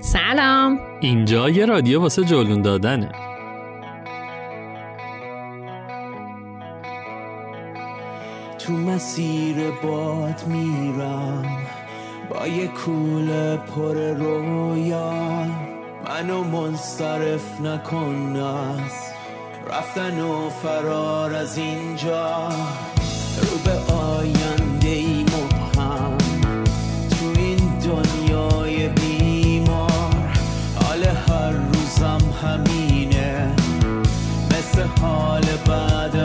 سلام. اینجا یه رادیو واسه جلون دادنه. تو مسیر باد میرم با یه کوله پر رویا منو منصرف نکن از رفتن و فرار از اینجا. رو به حال بعد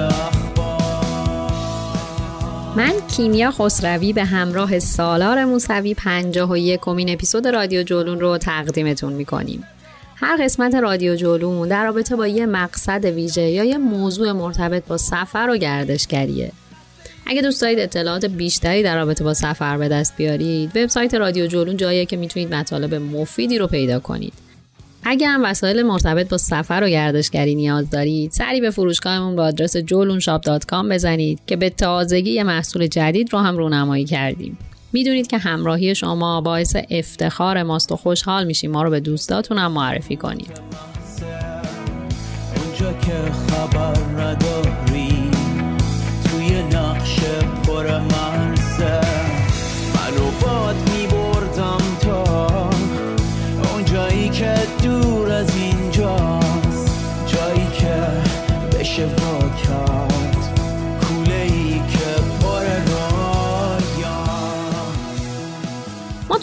من کیمیا خسروی به همراه سالار موسوی پنجاه و یکمین اپیزود رادیو جولون رو تقدیمتون می‌کنیم. هر قسمت رادیو جولون در رابطه با یه مقصد ویژه یا یه موضوع مرتبط با سفر و گردشگریه. اگه دوست دارید اطلاعات بیشتری در رابطه با سفر به دست بیارید وبسایت رادیو جولون جاییه که می‌تونید مطالب مفیدی رو پیدا کنید. اگه هم وسایل مرتبط با سفر و گردشگری نیاز دارید سری به فروشگاهمون به آدرس جولونشاپ.com بزنید که به تازگی یه محصول جدید رو هم رونمایی کردیم. می‌دونید که همراهی شما باعث افتخار ماست و خوشحال میشیم. ما رو به دوستاتون هم معرفی کنید. اونجا که خبر نداری توی نقش پر مرزه منو باد میبردم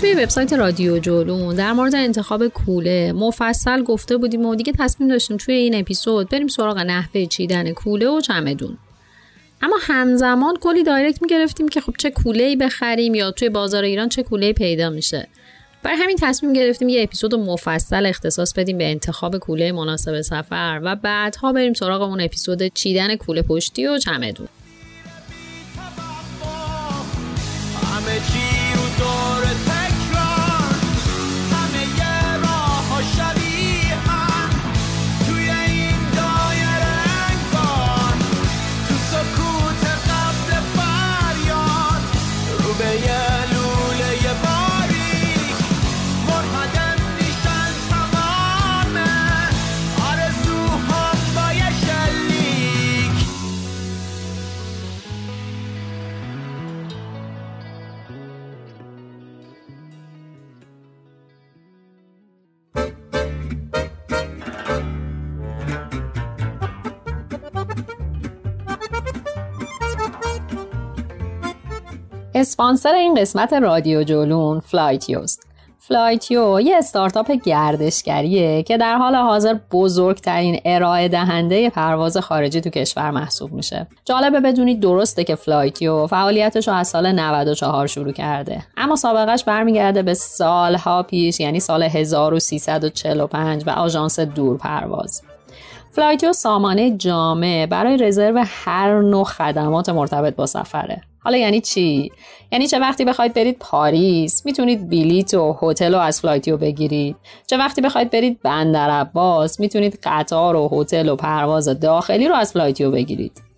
توی وبسایت رادیو جولون. در مورد انتخاب کوله مفصل گفته بودیم و دیگه تصمیم داشتیم توی این اپیزود بریم سراغ نحوه چیدن کوله و چمدون. اما همزمان کلی دایرکت می‌گرفتیم که خب چه کوله بخریم یا توی بازار ایران چه کوله پیدا میشه. برای همین تصمیم گرفتیم یه اپیزود مفصل اختصاص بدیم به انتخاب کوله مناسب سفر و بعدها بریم سراغ اون اپیزود چیدن کوله پشتی و چمدون. اسپانسر این قسمت رادیو جولون فلایتیوست فلایتیو یه استارتاپ گردشگریه که در حال حاضر بزرگترین ارائه دهنده پرواز خارجی تو کشور محسوب میشه. جالبه بدونید درسته که فلایتیو فعالیتش رو از سال 94 شروع کرده. اما سابقش برمیگرده به سالها پیش یعنی سال 1345 و آژانس دور پرواز. فلایتیو سامانه جامع برای رزرو هر نوع خدمات مرتبط با سفره. حالا یعنی چی؟ یعنی چه وقتی بخواید برید پاریس می‌تونید بلیت و هتل رو از فلایتیو بگیرید. چه وقتی بخواید برید بندر عباس می‌تونید قطار و هتل و پرواز داخلی رو از فلایتیو بگیرید.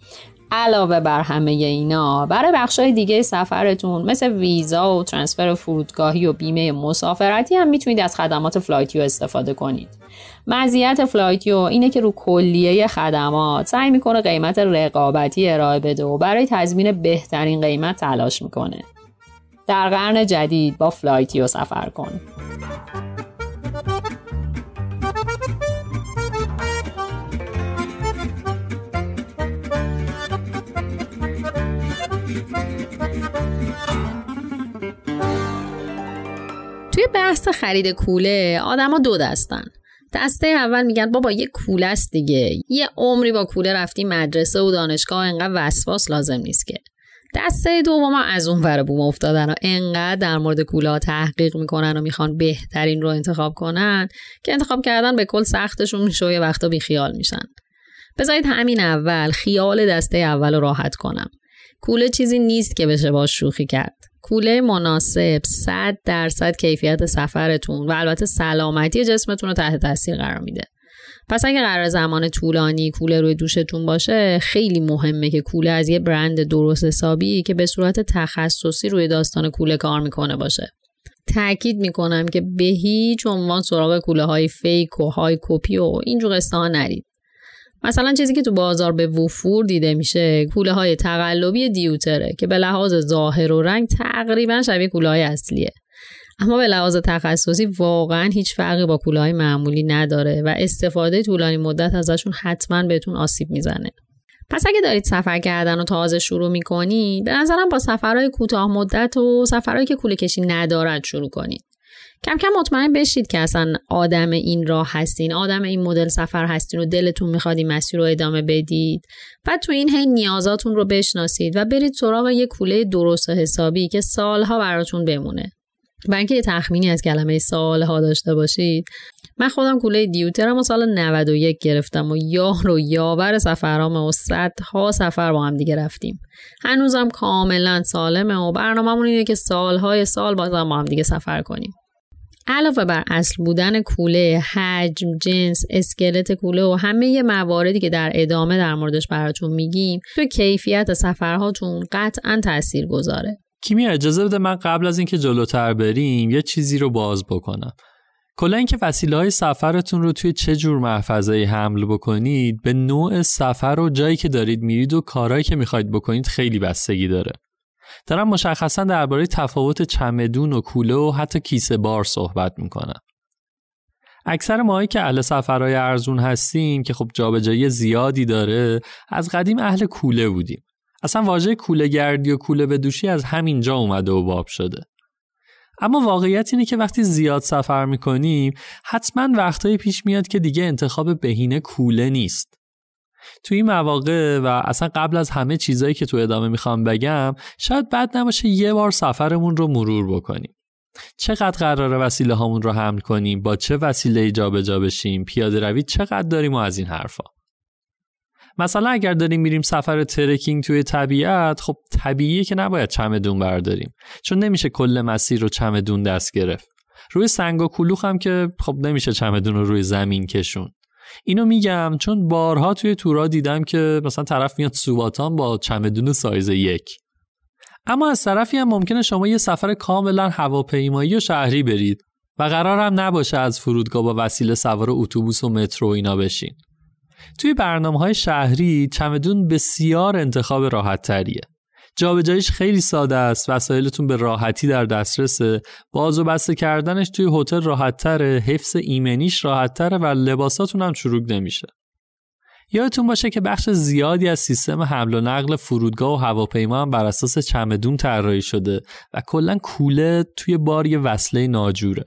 علاوه بر همه اینا برای بخشای دیگه سفرتون مثل ویزا و ترانسفر فرودگاهی و بیمه مسافرتی هم می‌تونید از خدمات فلایتیو استفاده کنید. مزیت فلایتیو اینه که رو کلیه خدمات سعی می‌کنه قیمت رقابتی ارائه بده و برای تضمین بهترین قیمت تلاش می‌کنه. در قرن جدید با فلایتیو سفر کن. توی بحث خرید کوله آدما دو دستن. دسته اول میگن بابا یه کوله است دیگه. یه عمری با کوله رفتی مدرسه و دانشگاه انقدر وسواس لازم نیست که. دسته دوم از اون ور بوم افتادن و انقدر در مورد کوله ها تحقیق می‌کنن و می‌خوان بهترین رو انتخاب کنن که انتخاب کردن به کل سختشون میشه و یه وقتا بیخیال میشن. بذارید همین اول خیال دسته اول رو راحت کنم. کوله چیزی نیست که بشه باش شوخی کرد. کوله مناسب 100 درصد کیفیت سفرتون و البته سلامتی جسمتون رو تحت تاثیر قرار میده. پس اگه قرار زمان طولانی کوله روی دوشتون باشه خیلی مهمه که کوله از یه برند درست حسابی که به صورت تخصصی روی داستان کوله کار می‌کنه باشه. تاکید می‌کنم که به هیچ عنوان سراغ کوله های فیک و های کپی و اینجور قصه ها نرید. مثلا چیزی که تو بازار به وفور دیده میشه کوله های تقلبی دیوتره که به لحاظ ظاهر و رنگ تقریبا شبیه کوله های اصلیه. اما به لحاظ تخصصی واقعا هیچ فرقی با کوله های معمولی نداره و استفاده طولانی مدت ازشون حتما بهتون آسیب می‌زنه. پس اگه دارید سفر کردن و تازه شروع می‌کنید به نظرم با سفرهای کوتاه مدت و سفرهایی که کوله کشی ندارد شروع کنید. کم کم مطمئن بشید که اصلا آدم این راه هستین. آدم این مدل سفر هستین و دلتون می‌خواد این مسیر رو ادامه بدید. بعد تو این هی نیازاتون رو بشناسید و برید سراغ یه کوله درست و حسابی که سالها براتون بمونه. برای اینکه یه تخمینی از کلمه سالها داشته باشید. من خودم کوله دیوترم و سال 91 گرفتم و یار و یاور سفرام و صدها سفر با هم دیگه رفتیم. هنوزم کاملا سالمه و برنامه‌مون اینه که سالهای سال بازم با هم دیگه سفر کنیم. علاوه بر اصل بودن کوله، حجم، جنس، اسکلت کوله و همه مواردی که در ادامه در موردش براتون میگیم تو کیفیت سفرهاتون قطعا تأثیر گذاره. کیمیا اجازه بده من قبل از اینکه جلوتر بریم یه چیزی رو باز بکنم. کلا اینکه وسیله های سفرتون رو توی چه جور محفظه حمل بکنید به نوع سفر و جایی که دارید میرید و کارهایی که می‌خواید بکنید خیلی بستگی داره. دارم مشخصا درباره تفاوت چمدون و کوله و حتی کیسه بار صحبت می‌کنم. اکثر ماهایی که اهل سفرهای ارزون هستیم که خب جابجایی زیادی داره از قدیم اهل کوله بودیم. اصلا واژه کوله گردی و کوله به دوشی از همینجا اومده و باب شده. اما واقعیت اینه که وقتی زیاد سفر می‌کنیم حتما وقتایی پیش میاد که دیگه انتخاب بهینه کوله نیست. توی این مواقع و اصلا قبل از همه چیزایی که تو ادامه می‌خوام بگم شاید بد نباشه یه بار سفرمون رو مرور بکنیم. چقدر قراره وسیله هامون رو حمل کنیم؟ با چه وسیله جابجا بشیم؟ پیاده روی چقدر داریم و از این حرفا؟ مثلا اگر داریم میریم سفر ترکینگ توی طبیعت خب طبیعیه که نباید چمدون برداریم چون نمیشه کل مسیر رو چمدون دست گرفت. روی سنگ و کلوخ هم که خب نمیشه چمدون رو روی زمین کشون. اینو میگم چون بارها توی تورا دیدم که مثلا طرف میاد سواتان با چمدون سایز یک. اما از طرفی هم ممکنه شما یه سفر کاملا هواپیمایی و شهری برید و قرار هم نباشه از فرودگاه با وسیله سوار اتوبوس و مترو اینا بشین. توی برنامه های شهری چمدون بسیار انتخاب راحت تریه جابجاییش خیلی ساده است. وسایلتون به راحتی در دسترسه. باز و بسته کردنش توی هتل راحتتره. حفظ ایمنیش راحتتره و لباساتون هم چروک نمیشه. یادتون باشه که بخش زیادی از سیستم حمل و نقل فرودگاه و هواپیما هم بر اساس چمدون طراحی شده و کلا کوله توی بار یه وصله ناجوره.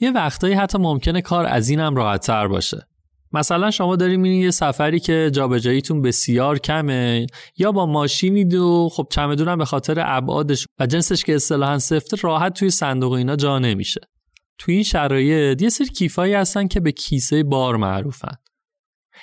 یه وقتایی حتی ممکنه کار از اینم راحتتر باشه. مثلا شما داریم میرین یه سفری که جابجاییتون بسیار کمه یا با ماشینید و خب چمدون به خاطر ابعادش و جنسش که اصطلاحا سفته راحت توی صندوق اینا جا نمیشه. توی این شرایط یه سری کیفایی هستن که به کیسه بار معروفن.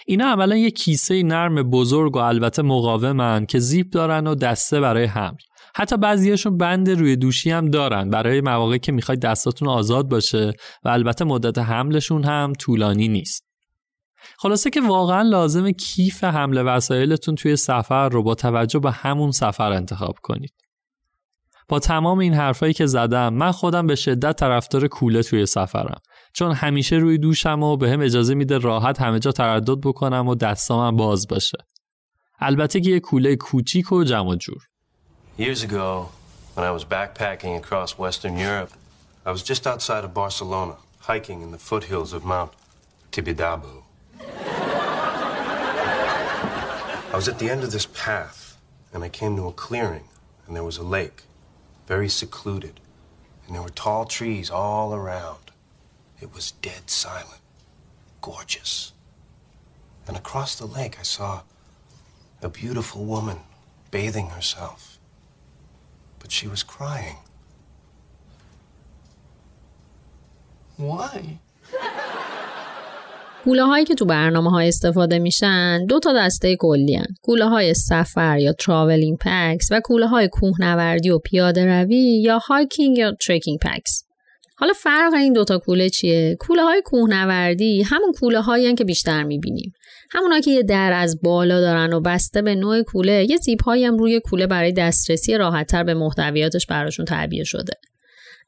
اینا عملا یه کیسه نرم بزرگ و البته مقاومن که زیپ دارن و دسته برای حمل. حتی بعضیاشون بند روی دوشی هم دارن برای مواقعی که می‌خواید دستاتون آزاد باشه و البته مدت حملشون هم طولانی نیست. خلاصه که واقعا لازم کیف حمل وسایلتون توی سفر رو با توجه به همون سفر انتخاب کنید. با تمام این حرفایی که زدم من خودم به شدت طرفدار کوله توی سفرم. چون همیشه روی دوشم و به هم اجازه میده راحت همه جا تردد بکنم و دستامم باز باشه. البته که یه کوله کوچیک و جمع جور. Years ago, when I was backpacking across Western Europe, I was just outside of Barcelona, hiking in the foothills of Mount Tibidabo. I was at the end of this path, and I came to a clearing, and there was a lake, very secluded, and there were tall trees all around. It was dead silent, gorgeous. And across the lake, I saw a beautiful woman bathing herself. But she was crying. Why? کوله هایی که تو برنامه ها استفاده میشن دو تا دسته کلی هن. کوله های سفر یا traveling packs و کوله های کوهنوردی و پیاده روی یا hiking یا trekking packs. حالا فرق این دوتا کوله چیه؟ کوله های کوهنوردی همون کوله هایی که بیشتر می‌بینیم. همونا که یه در از بالا دارن و بسته به نوع کوله یه زیپ هم روی کوله برای دسترسی راحتتر به محتویاتش براشون تعبیه شده.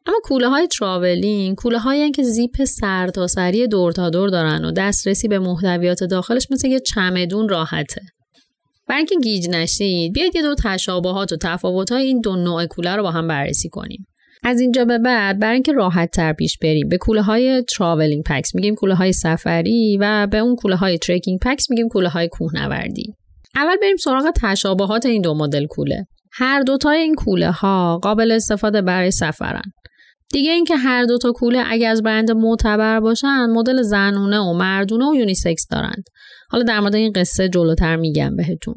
اما کوله های تراولینگ کوله هایی که زیپ سرتاسری دور تا دور دارن و دسترسی به محتویات داخلش مثل یه چمدون راحته. برای اینکه گیج نشید بیاید یه دو تشابهات و تفاوت های این دو نوع کوله رو با هم بررسی کنیم. از اینجا به بعد برای اینکه راحت تر پیش بریم به کوله های traveling packs میگیم کوله های سفری و به اون کوله های trekking packs میگیم کوله های کوهنوردی. اول بریم سراغ تشابهات این دو مدل کوله. هر دوتای این کوله ها قابل استفاده برای سفرن. دیگه اینکه هر دو تا کوله اگه از برند معتبر باشن مدل زنونه و مردونه و unisex دارند. حالا در مورد این قصه جلوتر میگم بهتون.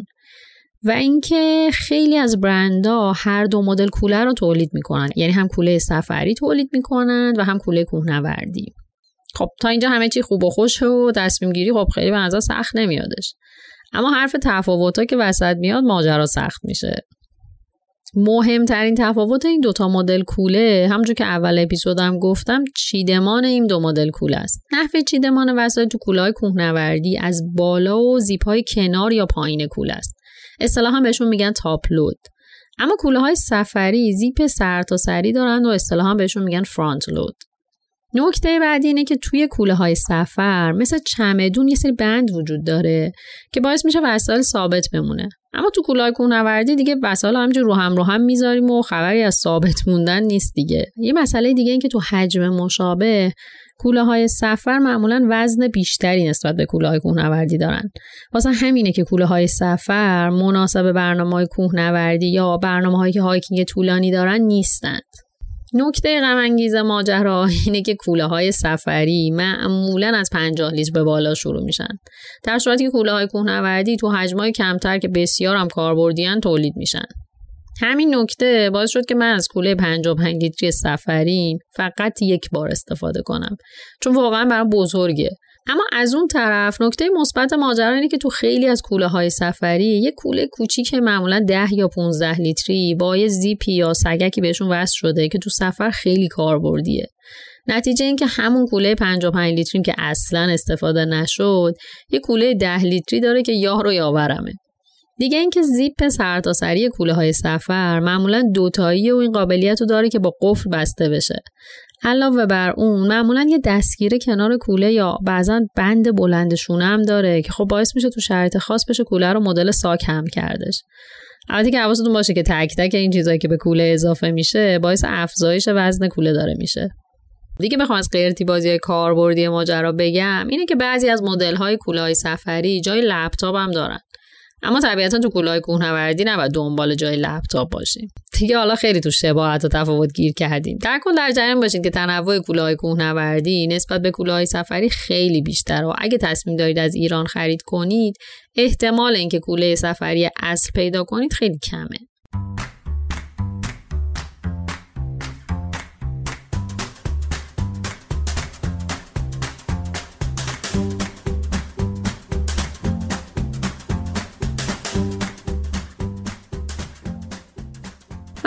و اینکه خیلی از برندها هر دو مدل کوله رو تولید می‌کنن. یعنی هم کوله سفری تولید می‌کنن و هم کوله کوهنوردی. خب تا اینجا همه چی خوب و خوش و تصمیم گیری خب خیلی به نظر سخت نمیادش. اما حرف تفاوتا که وسط میاد ماجرا سخت میشه. مهمترین تفاوت این دوتا مدل کوله همونجور که اول اپیزودم گفتم چیدمان این دو مدل کوله است. نحوه چیدمان وسایل تو کوله های کوهنوردی از بالا و زیپ های کنار یا پایین کوله است. اصطلاحا بهشون میگن تاپ لود. اما کوله های سفری زیپ سر تا سری دارند و اصطلاحا بهشون میگن فرانت لود. نکته بعدی اینه که توی کوله های سفر مثل چمدون یه سری بند وجود داره که باعث میشه وسایل ثابت بمونه. اما تو کوله های کوهنوردی دیگه وسایل همینجور رو هم رو هم می‌ذاریم و خبری از ثابت موندن نیست دیگه. یه مسئله دیگه این که تو حجم مشابه کوله های سفر معمولا وزن بیشتری نسبت به کوله های کوهنوردی دارن. واسه همینه که کوله های سفر مناسب برنامه های کوهنوردی یا برنامه هایی که hiking طولانی دارن نیستند. نکته غمانگیز ماجرا اینه که کوله های سفری معمولا از 50 لیتر به بالا شروع میشن. در صورتی که کوله های کوهنوردی تو حجمای کمتر که بسیار هم کاربردیان تولید میشن. همین نکته باعث شد که من از کوله 55 لیتری سفری فقط یک بار استفاده کنم. چون واقعا برام بزرگه. اما از اون طرف نکته مثبت ماجرا اینه که تو خیلی از کوله های سفری یه کوله کوچیک معمولا 10 یا 15 لیتری با یه زیپی یا سگکی بهشون وصل شده که تو سفر خیلی کاربردیه. نتیجه اینکه همون کوله 55 لیتری که اصلا استفاده نشد یه کوله 10 لیتری داره که یاه رو یاورمه. دیگه اینکه زیپ سرتاسری کوله های سفر معمولا دوتایی و این قابلیت رو داره که با قفل بسته بشه. علاوه بر اون معمولا یه دستگیره کنار کوله یا بعضا بند بلند شونه هم داره که خب باعث میشه تو شرایط خاص بشه کوله رو مدل ساک هم کردش. البته که حواستون باشه که تک تک این چیزایی که به کوله اضافه میشه باعث افزایش وزن کوله داره میشه. دیگه بخوام از قیرتی بازی کاربردی ماجرا بگم اینه که بعضی از مدل های کوله های سفری جای لپتاپ هم دارن. اما طبیعتا تو کولای کوهنوردی نباید دنبال جای لپتاپ باشیم. دیگه حالا خیلی تو شباهت و تفاوت گیر کردیم در کل در جریان باشین که تنوع کولای کوهنوردی نسبت به کولای سفری خیلی بیشتر و اگه تصمیم دارید از ایران خرید کنید احتمال اینکه کوله سفری اصل پیدا کنید خیلی کمه.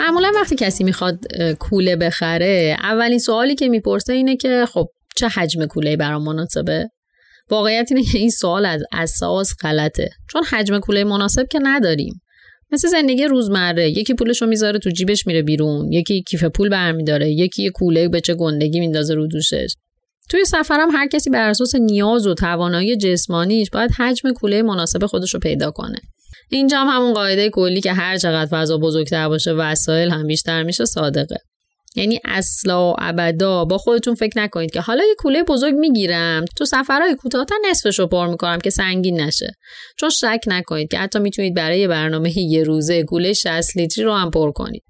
معمولا وقتی کسی می‌خواد کوله بخره اولین سوالی که می‌پرسه اینه که خب چه حجم کوله برام مناسبه؟ واقعیت اینه که این سوال از اساس غلطه. چون حجم کوله مناسب که نداریم. مثل زندگی روزمره. یکی پولشو می‌ذاره تو جیبش میره بیرون. یکی کیف پول برمیداره. یکی یه کوله به چه گندگی میندازه رو دوشش. توی سفرم هر کسی بر اساس نیاز و توانایی جسمانیش باید حجم کوله مناسب خودش رو پیدا کنه. اینجا هم همون قاعده کلی که هر چقدر فضا بزرگتر باشه وسایل هم بیشتر میشه صادقه. یعنی اصلا و ابدا با خودتون فکر نکنید که حالا یه کوله بزرگ می‌گیرم تو سفرهای کوتاه‌تر نصفش رو پر می‌کنم که سنگین نشه. چون شک نکنید که حتی می‌تونید برای برنامه یه روزه کوله 60 لیتری رو هم پر کنید.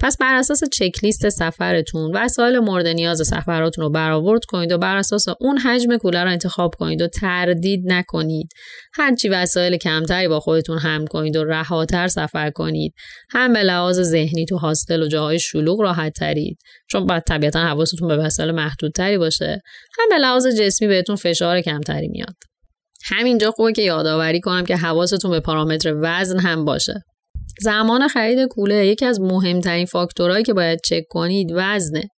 پس بر اساس چک لیست سفرتون وسایل مورد نیاز سفراتون رو برآورد کنید و بر اساس اون حجم کوله رو انتخاب کنید و تردید نکنید. هرچی وسایل کمتری با خودتون حمل کنید و رهاتر سفر کنید. هم به لحاظ ذهنی تو هاستل و جاهای شلوغ راحت ترید. چون باید طبیعتا حواستون به وسایل محدودتری باشه. هم به لحاظ جسمی بهتون فشار کمتری میاد. همینجا خوبه که یادآوری کنم که حواستون به پارامتر وزن هم باشه. زمان خرید کوله یکی از مهمترین فاکتورهایی که باید چک کنید وزنه.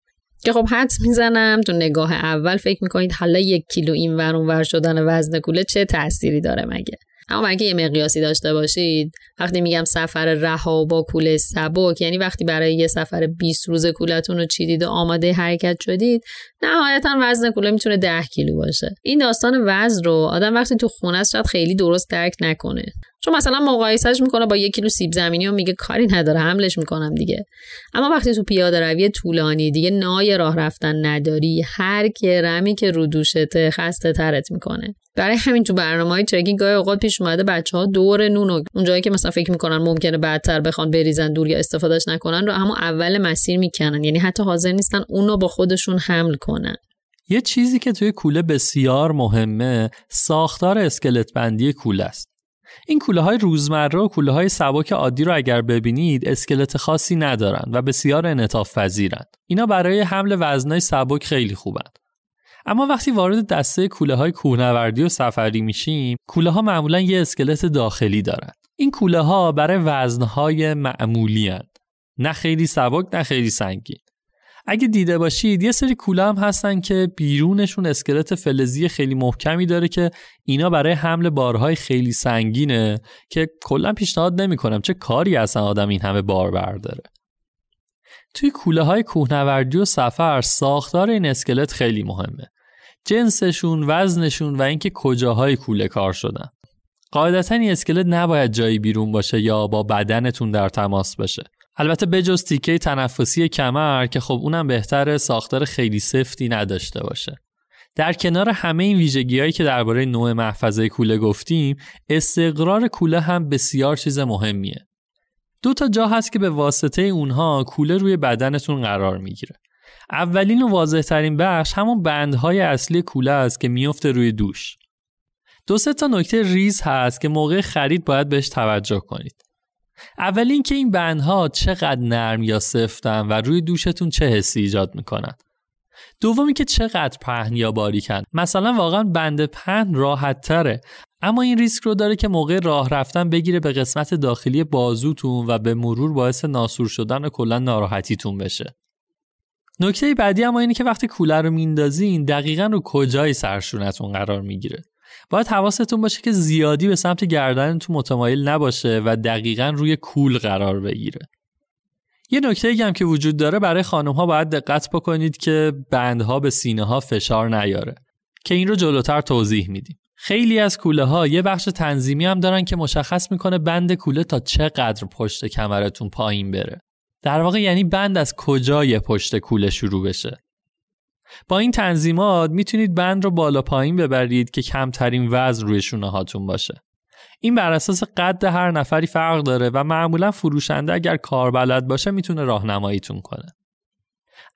که خب حدس می‌زنم تو نگاه اول فکر می‌کنید حالا یک کیلو این ور ور شدن وزن کوله چه تأثیری داره مگه؟ اما اینکه یه مقیاسی داشته باشید وقتی میگم سفر رها با کوله سبک یعنی وقتی برای یه سفر 20 روز کولتون رو چیدید و آماده حرکت شدید نهایتا وزن کوله می‌تونه 10 کیلو باشه. این داستان وزن رو آدم وقتی تو خونه است شاید خیلی درست درک نکنه. چون مثلا مقایسهش می‌کنه با یک کیلو سیب زمینی و میگه کاری نداره حملش می‌کنم دیگه. اما وقتی تو پیاده روی طولانی دیگه نای راه رفتن نداری هر رمی که رو دوشته خسته ترت می‌کنه. برای همین تو برنامه های ترکینگ گاهی اوقات پیش اومده بچه ها دور نون و اونجایی که مثلا فکر می‌کنن ممکنه بعدتر بخوان بریزن دور یا استفادهش نکنن رو اما اول مسیر می‌کنن. یعنی حتی حاضر نیستن اونو با خودشون حمل کنن یه چیزی که توی کوله بسیار مهمه ساختار اسکلت بندی کوله است. این کوله های روزمره و کوله های سبک عادی رو اگر ببینید اسکلت خاصی ندارن و بسیار انعطاف پذیرن. اینا برای حمل وزنای سبک خیلی خوبن. اما وقتی وارد دسته کوله های کوهنوردی و سفری میشیم، کوله ها معمولا یه اسکلت داخلی دارن. این کوله ها برای وزنهای معمولی هن. نه خیلی سبک نه خیلی سنگین. اگه دیده باشید یه سری کوله هم هستن که بیرونشون اسکلت فلزی خیلی محکمی داره که اینا برای حمل بارهای خیلی سنگینه که کلا پیشنهاد نمی‌کنم چه کاری اصلا آدم این همه بار برداره. توی کوله های کوهنوردی و سفر ساختار این اسکلت خیلی مهمه. جنسشون، وزنشون و اینکه کجاهای کوله کار شدن. قاعدتا این اسکلت نباید جایی بیرون باشه یا با بدنتون در تماس باشه. البته بجز تیکه تنفسی کمر که خب اونم بهتره ساختار خیلی سفتی نداشته باشه. در کنار همه این ویژگی هایی که درباره نوع محفظه کوله گفتیم، استقرار کوله هم بسیار چیز مهمیه. دو تا جا هست که به واسطه اونها کوله روی بدنتون قرار می‌گیره. اولین و واضح ترین بخش همون بندهای اصلی کوله است که میفته روی دوش. دو سه تا نکته ریز هست که موقع خرید باید بهش توجه کنید. اول اینکه این بندها چقدر نرم یا سفتن و روی دوشتون چه حسی ایجاد می‌کنن. دومی که چقدر پهن یا باریکن. مثلا واقعا بند پهن راحت تره اما این ریسک رو داره که موقع راه رفتن بگیره به قسمت داخلی بازوتون و به مرور باعث ناسور شدن و کلا ناراحتیتون بشه. نکته بعدی اما اینه که وقتی کوله رو میندازین دقیقا رو کجای سرشونتون قرار می‌گیره. باید حواستون باشه که زیادی به سمت گردنتون متمایل نباشه و دقیقا روی کول قرار بگیره. یه نکته هم که وجود داره برای خانم ها باید دقت بکنید که بندها به سینه ها فشار نیاره که این رو جلوتر توضیح میدیم. خیلی از کوله ها یه بخش تنظیمی هم دارن که مشخص می‌کنه بند کوله تا چقدر پشت کمرتون پایین بره. در واقع یعنی بند از کجای پشت کوله شروع بشه. با این تنظیمات می‌تونید بند رو بالا پایین ببرید که کمترین وزن روی شونه هاتون باشه. این بر اساس قد هر نفری فرق داره و معمولا فروشنده اگر کاربلد باشه می‌تونه راهنماییتون کنه.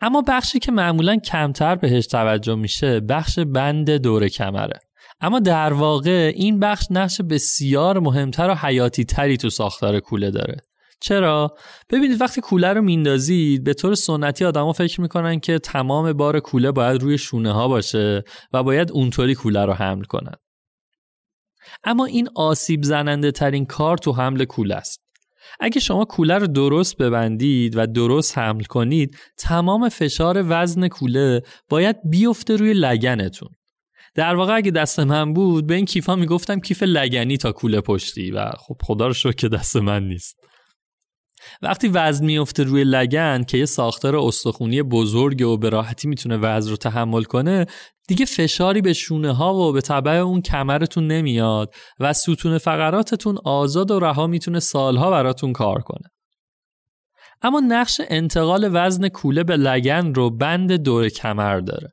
اما بخشی که معمولا کمتر بهش توجه میشه بخش بند دور کمره. اما در واقع این بخش نقش بسیار مهمتر و حیاتی تری تو ساختار کوله داره. چرا؟ ببینید وقتی کوله رو میندازید به طور سنتی آدما فکر می‌کنن که تمام بار کوله باید روی شونه ها باشه و باید اونطوری کوله رو حمل کنن. اما این آسیب زننده ترین کار تو حمل کوله است. اگه شما کوله رو درست ببندید و درست حمل کنید تمام فشار وزن کوله باید بیفته روی لگنتون در واقع اگه دست من بود به این کیفا می‌گفتم کیف لگنی تا کوله پشتی و خب خدا رو شکر که دست من نیست وقتی وزن میفته روی لگن که یه ساختار استخونی بزرگ و به راحتی می‌تونه وزن رو تحمل کنه دیگه فشاری به شونه ها و به طبع اون کمرتون نمیاد و ستون فقراتتون آزاد و رها می‌تونه سالها براتون کار کنه. اما نقش انتقال وزن کوله به لگن رو بند دور کمر داره.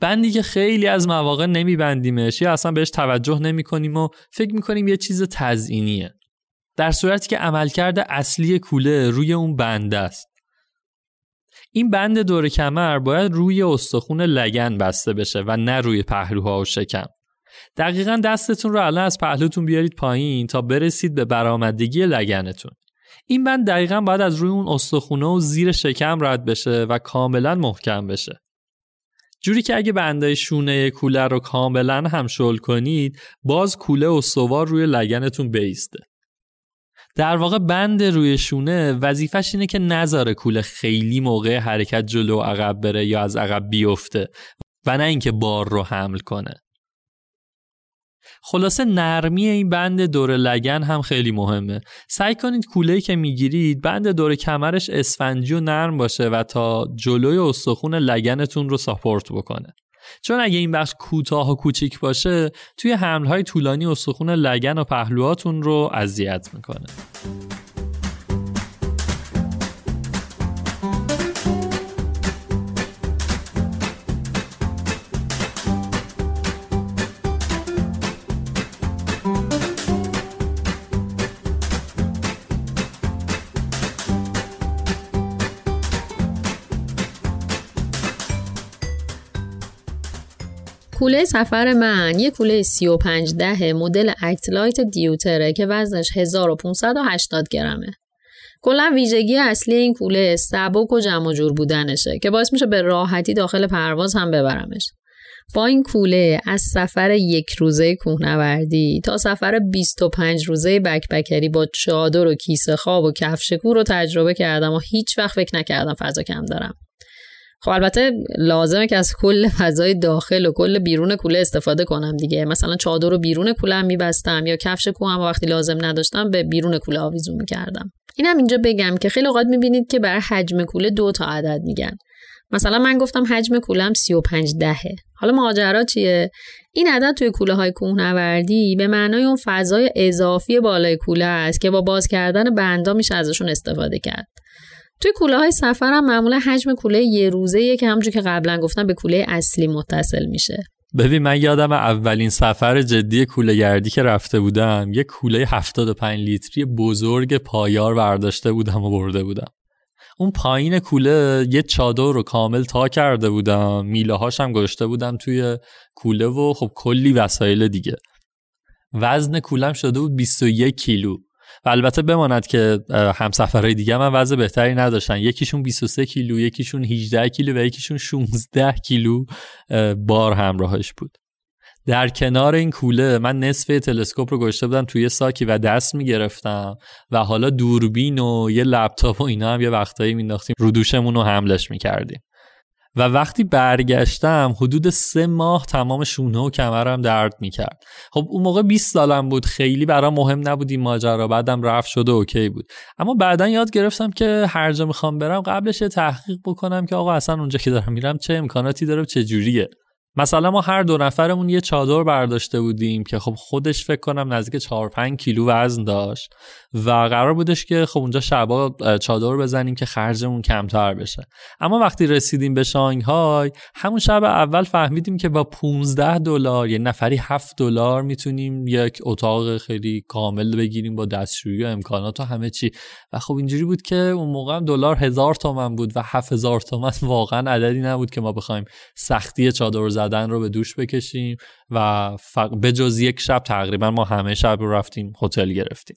بندی که خیلی از مواقع نمیبندیمش یا اصلا بهش توجه نمی کنیم و فکر می‌کنیم یه چیز تزئینیه. در صورتی که عملکرد اصلی کوله روی اون بند است. این بند دور کمر باید روی استخون لگن بسته بشه و نه روی پهلوها و شکم. دقیقا دستتون رو الان از پهلوتون بیارید پایین تا برسید به برآمدگی لگنتون. این بند دقیقا باید از روی اون استخونه و زیر شکم رد بشه و کاملا محکم بشه. جوری که اگه بندای شونه کوله رو کاملا هم شل کنید باز کوله و سوار روی لگنتون بیسته. در واقع بند روی شونه وظیفش اینه که نذاره کوله خیلی موقع حرکت جلو و عقب بره یا از عقب بیفته و نه اینکه بار رو حمل کنه. خلاصه نرمی این بند دور لگن هم خیلی مهمه. سعی کنید کوله که می‌گیرید بند دور کمرش اسفنجی و نرم باشه و تا جلوی استخون لگنتون رو ساپورت بکنه. چون اگه این بخش کوتاه و کوچیک باشه توی حملهای طولانی استخون لگن و پهلوهاتون رو اذیت می‌کنه. کوله سفر من یه کوله 35 ده مدل اکتلایت دیوتره که وزنش 1580 گرمه. کلا ویژگی اصلی این کوله سبک و جمع جور بودنشه که باعث میشه به راحتی داخل پرواز هم ببرمش. با این کوله از سفر یک روزه کوهنوردی تا سفر 25 روزه بکبکری با چادر و کیسه خواب و کفش کور رو تجربه کردم و هیچ وقت فکر نکردم فضا کم دارم. خب البته لازمه که از کل فضای داخل و کل بیرون کوله استفاده کنم دیگه. مثلا چادر رو بیرون کوله هم میبستم یا کفش کوهم وقتی لازم نداشتم به بیرون کوله آویزون می‌کردم. اینم اینجا بگم که خیلی اوقات می‌بینید که برای حجم کوله دو تا عدد میگن. مثلا من گفتم حجم کولم 35 دهه. حالا ماجرا چیه؟ این عدد توی کوله های کوهنوردی به معنای اون فضای اضافی بالای کوله است که با باز کردن بندا میشه ازشون استفاده کرد. توی کوله های سفر هم معمولا حجم کوله یه روزه که همونجور که قبلا گفتم به کوله اصلی متصل میشه. ببین من یادم اولین سفر جدی کوله گردی که رفته بودم یه کوله 75 لیتری بزرگ پایار برداشته بودم و برده بودم. اون پایین کوله یه چادر رو کامل تا کرده بودم میله هاشم گذاشته بودم توی کوله و خب کلی وسایل دیگه. وزن کولم شده بود 21 کیلو. و البته بماند که همسفرهای دیگه من وضع بهتری نداشتن. یکیشون 23 کیلو یکیشون 18 کیلو و یکیشون 16 کیلو بار همراهش بود. در کنار این کوله من نصف تلسکوپ رو گذاشته بودم توی ساکی و دست می‌گرفتم و حالا دوربین و یه لپتاپ و اینا هم یه وقتایی مینداختیم رو دوشمون رو حملش می‌کردیم. و وقتی برگشتم حدود سه ماه تمام شونه و کمرم درد می‌کرد. خب اون موقع 20 سالم بود خیلی برام مهم نبود این ماجرا. بعدم رفت شده اوکی بود. اما بعدا یاد گرفتم که هر جا می‌خوام برم قبلش تحقیق بکنم که آقا اصلا اونجا که دارم میرم چه امکاناتی داره چه جوریه. مثلا ما هر دو نفرمون یه چادر برداشته بودیم که خب خودش فکر کنم نزدیک 4 5 کیلو وزن داشت و قرار بودش که خب اونجا شبا چادر بزنیم که خرجمون کمتر بشه. اما وقتی رسیدیم به شانگهای همون شب اول فهمیدیم که با 15 دلار یه نفری 7 دلار می‌تونیم یک اتاق خیلی کامل بگیریم با دستشویی و امکانات و همه چی. و خب اینجوری بود که اون موقع دلار هزار تومن بود و 7000 تومن واقعا عددی نبود که ما بخوایم سختی چادر زدن رو به دوش بکشیم و فق... جز یک شب تقریبا ما همه شب رو رفتیم هتل گرفتیم.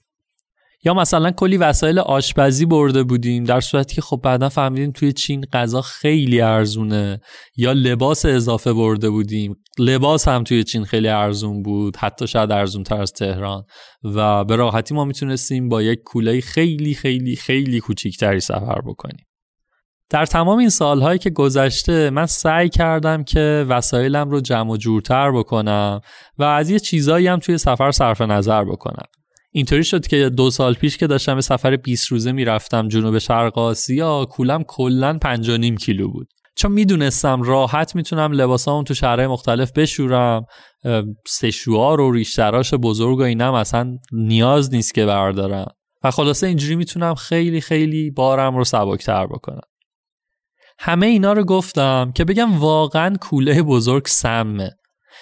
یا مثلا کلی وسایل آشپزی برده بودیم در صورتی که خب بعدا فهمیدیم توی چین غذا خیلی ارزونه یا لباس اضافه برده بودیم. لباس هم توی چین خیلی ارزون بود حتی شاید ارزون تر از تهران. و به راحتی ما می‌تونستیم با یک کوله خیلی خیلی خیلی کوچیکتری سفر بکنیم. در تمام این سالهایی که گذشته من سعی کردم که وسایلم رو جمع و جورتر بکنم و از یه چیزایی هم توی سفر صرف نظر بکنم. اینطوری شد که دو سال پیش که داشتم به سفر 20 روزه می‌رفتم جنوب شرق آسیا کولم کلا 5 نیم کیلو بود. چون می‌دونستم راحت می‌تونم لباسامو تو شهرهای مختلف بشورم سشوار و ریشتراش بزرگ و اینم اصلا نیاز نیست که بردارم. و خلاصه اینجوری می‌تونم خیلی خیلی بارم رو سبکتر بکنم. همه اینا رو گفتم که بگم واقعا کوله بزرگ سمه.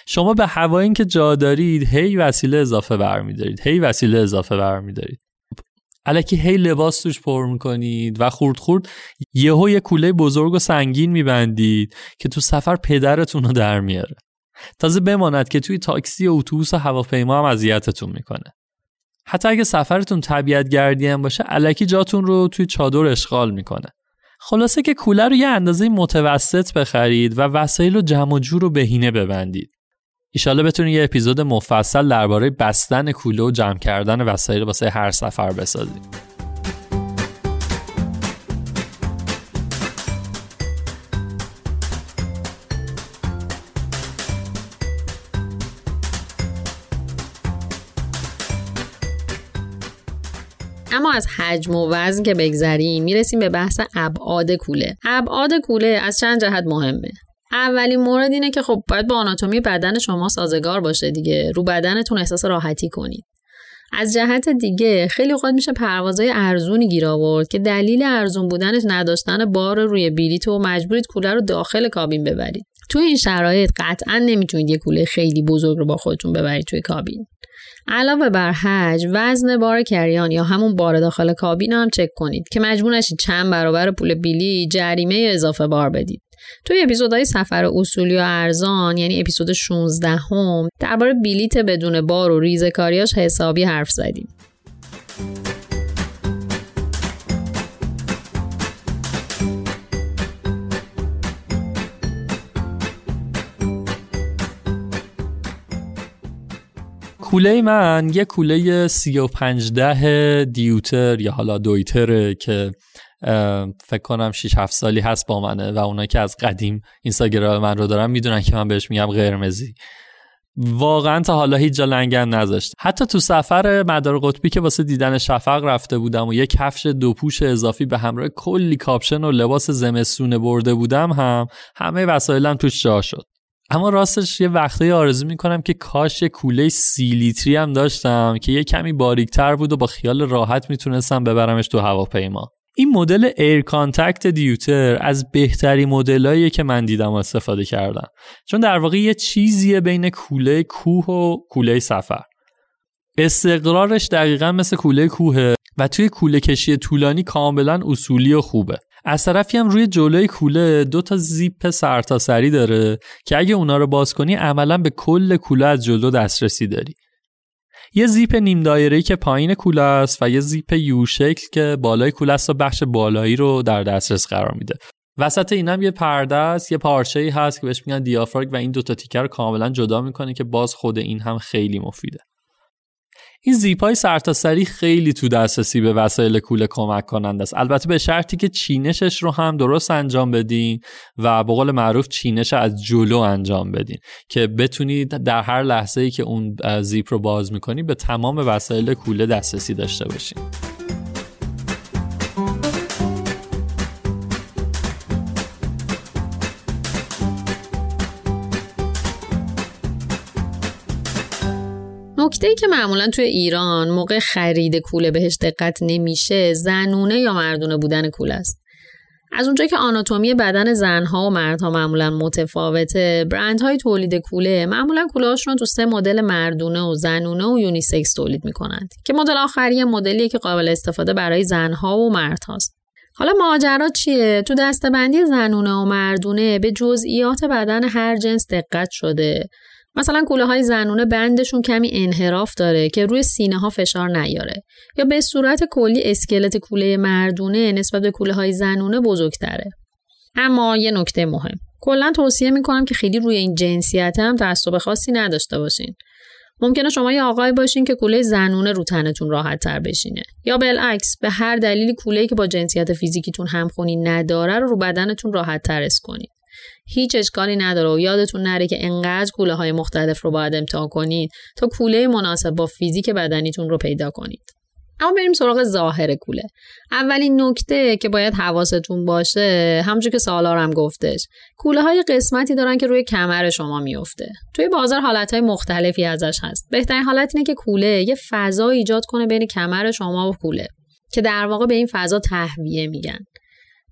شما به هوایی که جا دارید هی وسیله اضافه برمیدارید هی وسیله اضافه برمیدارید. الکی هی لباس توش پر می‌کنید و خورد خورد یهو یه کوله بزرگ و سنگین میبندید که تو سفر پدرتون رو در میاره. تازه بماند که توی تاکسی و اتوبوس و هواپیما هم اذیتتون می‌کنه. حتی اگه سفرتون طبیعت گردی هم باشه الکی جاتون رو توی چادر اشغال می‌کنه. خلاصه که کوله رو یه اندازه متوسط بخرید و وسایل و جمع و جور رو بهینه ببندید. ایشالا بتونید یه اپیزود مفصل درباره بستن کوله و جمع کردن وسایل واسه هر سفر بسازید. از حجم و وزن که بگذریم می‌رسیم به بحث ابعاد کوله. ابعاد کوله از چند جهت مهمه. اولین مورد اینه که خب باید با آناتومی بدن شما سازگار باشه دیگه. رو بدنتون احساس راحتی کنید. از جهت دیگه خیلی اوقات میشه پروازهای ارزونی گیر آورد که دلیل ارزون بودنش نداشتن بار روی بلیط و مجبورید کوله رو داخل کابین ببرید. توی این شرایط قطعا نمی‌تونید یه کوله خیلی بزرگ رو با خودتون ببرید توی کابین. علاوه بر حج وزن بار کریان یا همون بار داخل کابین هم چک کنید که مجبور نشید چند برابر پول بیلی جریمه اضافه بار بدید. توی اپیزودهای سفر اصولی و ارزان یعنی اپیزود 16 هم درباره بلیت بدون بار و ریزکاریاش حسابی حرف زدیم. کوله من یه کوله 35 ده دیوتر یا حالا دویتره که فکر کنم 6 7 سالی هست با منه و اونایی که از قدیم اینستاگرام من رو دارن می‌دونن که من بهش میگم قرمزی. واقعا تا حالا هیچ جا لنگم نذاشت. حتی تو سفر مدار قطبی که واسه دیدن شفق رفته بودم و یه کفش دو پوش اضافی به همراه کلی کاپشن و لباس زمستونه برده بودم هم همه وسایلم توش جا شد. اما راستش یه وقتایی آرزو می‌کنم که کاش یه کوله سی لیتری هم داشتم که یه کمی باریکتر بود و با خیال راحت می‌تونستم ببرمش تو هواپیما. این مدل Aircontact Deuter از بهترین مدلاییه که من دیدم استفاده کردم. چون در واقع یه چیزیه بین کوله کوه و کوله سفر. structure ش دقیقا مثل کوله کوه و توی کوله کشی طولانی کاملا اصولی و خوبه. از طرفی هم روی جلوی کوله دو تا زیپ سرتاسری داره که اگه اونا رو باز کنی عملا به کل کوله از جلو دسترسی داری. یه زیپ نیم دایره‌ای که پایین کوله است و یه زیپ یو شکل که بالای کوله است و بخش بالایی رو در دسترس قرار میده. وسط اینم یه پرده است یه پارچه ای هست که بهش میگن دیافراگ و این دوتا تیکه رو کاملا جدا می‌کنه که باز خود این هم خیلی مفیده. این زیپ های سرتاسری خیلی تو دسترسی به وسایل کوله کمک کنند است. البته به شرطی که چینشش رو هم درست انجام بدین و به قول معروف چینش از جلو انجام بدین که بتونید در هر لحظه ای که اون زیپ رو باز می‌کنی به تمام وسایل کوله دسترسی داشته باشین نکته ای که معمولا توی ایران موقع خرید کوله بهش دقت نمیشه زنونه یا مردونه بودن کوله است. از اونجا که آناتومی بدن زنها و مردها معمولا متفاوته برندهای تولید کوله معمولا کولهاشون رو تو سه مدل مردونه و زنونه و یونیسکس تولید می‌کنند که مدل آخری مدلیه که قابل استفاده برای زنها و مردهاست. حالا ماجرا چیه؟ تو دستبندی زنونه و مردونه به جزئیات بدن هر جنس دقت شده. مثلا کوله های زنونه بندشون کمی انحراف داره که روی سینه ها فشار نیاره. یا به صورت کلی اسکلت کوله مردونه نسبت به کوله های زنونه بزرگتره. اما یه نکته مهم. کلا توصیه می‌کنم که خیلی روی این جنسیت هم تعصب خاصی نداشته باشین. ممکنه شما یه آقای باشین که کوله زنونه رو تنتون راحت تر بشینه. یا بالعکس به هر دلیلی کوله که با جنسیت فیزیکیتون همخونی نداره رو رو بدنتون راحت تر کنید هیچ اشکالی نداره و یادتون نره که انقدر کوله های مختلف رو باید امتحان کنید تا کوله مناسب با فیزیک بدنیتون رو پیدا کنید. اما بریم سراغ ظاهر کوله. اولین نکته که باید حواستون باشه همونجور که سالار هم گفتش کوله های قسمتی دارن که روی کمر شما میفته توی بازار حالت های مختلفی ازش هست. بهترین حالت اینه که کوله یه فضا ایجاد کنه بین کمر شما و کوله که در واقع به این فضا تهویه میگن.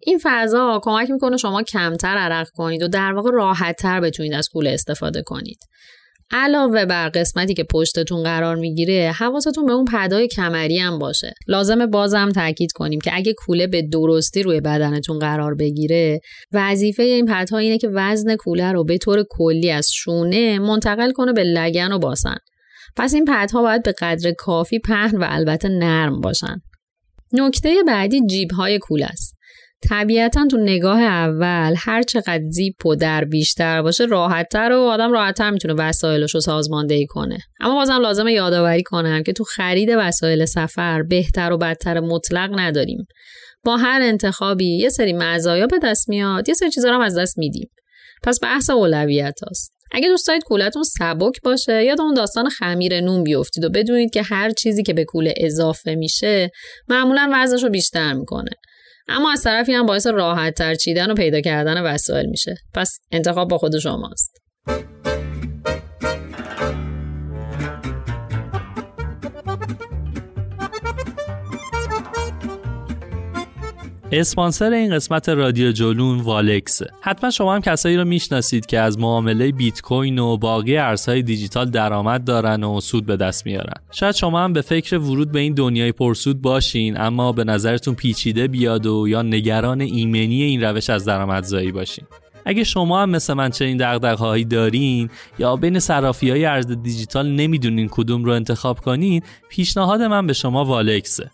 این فضا کمک می‌کنه شما کمتر عرق کنید و در واقع راحتتر بتونید از کوله استفاده کنید. علاوه بر قسمتی که پشتتون قرار می‌گیره حواستون به اون پدای کمری هم باشه. لازمه بازم تاکید کنیم که اگه کوله به درستی روی بدنتون قرار بگیره وظیفه این پدها اینه که وزن کوله رو به طور کلی از شونه منتقل کنه به لگن و باسن. پس این پدها باید به قدر کافی پهن و البته نرم باشن. نکته بعدی جیب های کوله است. طبیعتا تو نگاه اول هر چقدر زیپ و در بیشتر باشه راحتتر و آدم راحتتر می‌تونه وسایلش رو سازماندهی کنه. اما بازم لازمه یادآوری کنم که تو خرید وسایل سفر بهتر و بدتر مطلق نداریم. با هر انتخابی یه سری مزایا به دست میاد یه سری چیزا هم از دست میدیم. پس بحث اولویت هست. اگه دوست دارید کولتون سبک باشه یاد اون داستان خمیر نون بیفتید و بدونید که هر چیزی که به کوله اضافه میشه معمولا وزنش رو بیشتر می‌کنه. اما از طرفی هم باعث راحت تر چیدن و پیدا کردن وسایل میشه. پس انتخاب با خود شماست. اسپانسر این قسمت رادیو جولون والکسه حتما شما هم کسایی رو می‌شناسید که از معامله بیت کوین و باقی ارزهای دیجیتال درآمد دارن و سود به دست میارن. شاید شما هم به فکر ورود به این دنیای پرسود باشین اما به نظرتون پیچیده بیاد و یا نگران ایمنی این روش از درآمدزایی باشین. اگه شما هم مثل من چنین دغدغه‌هایی دارین یا بین صرافی های ارز دیجیتال نمی‌دونین کدوم رو انتخاب کنین پیشنهاد من به شما والکسه.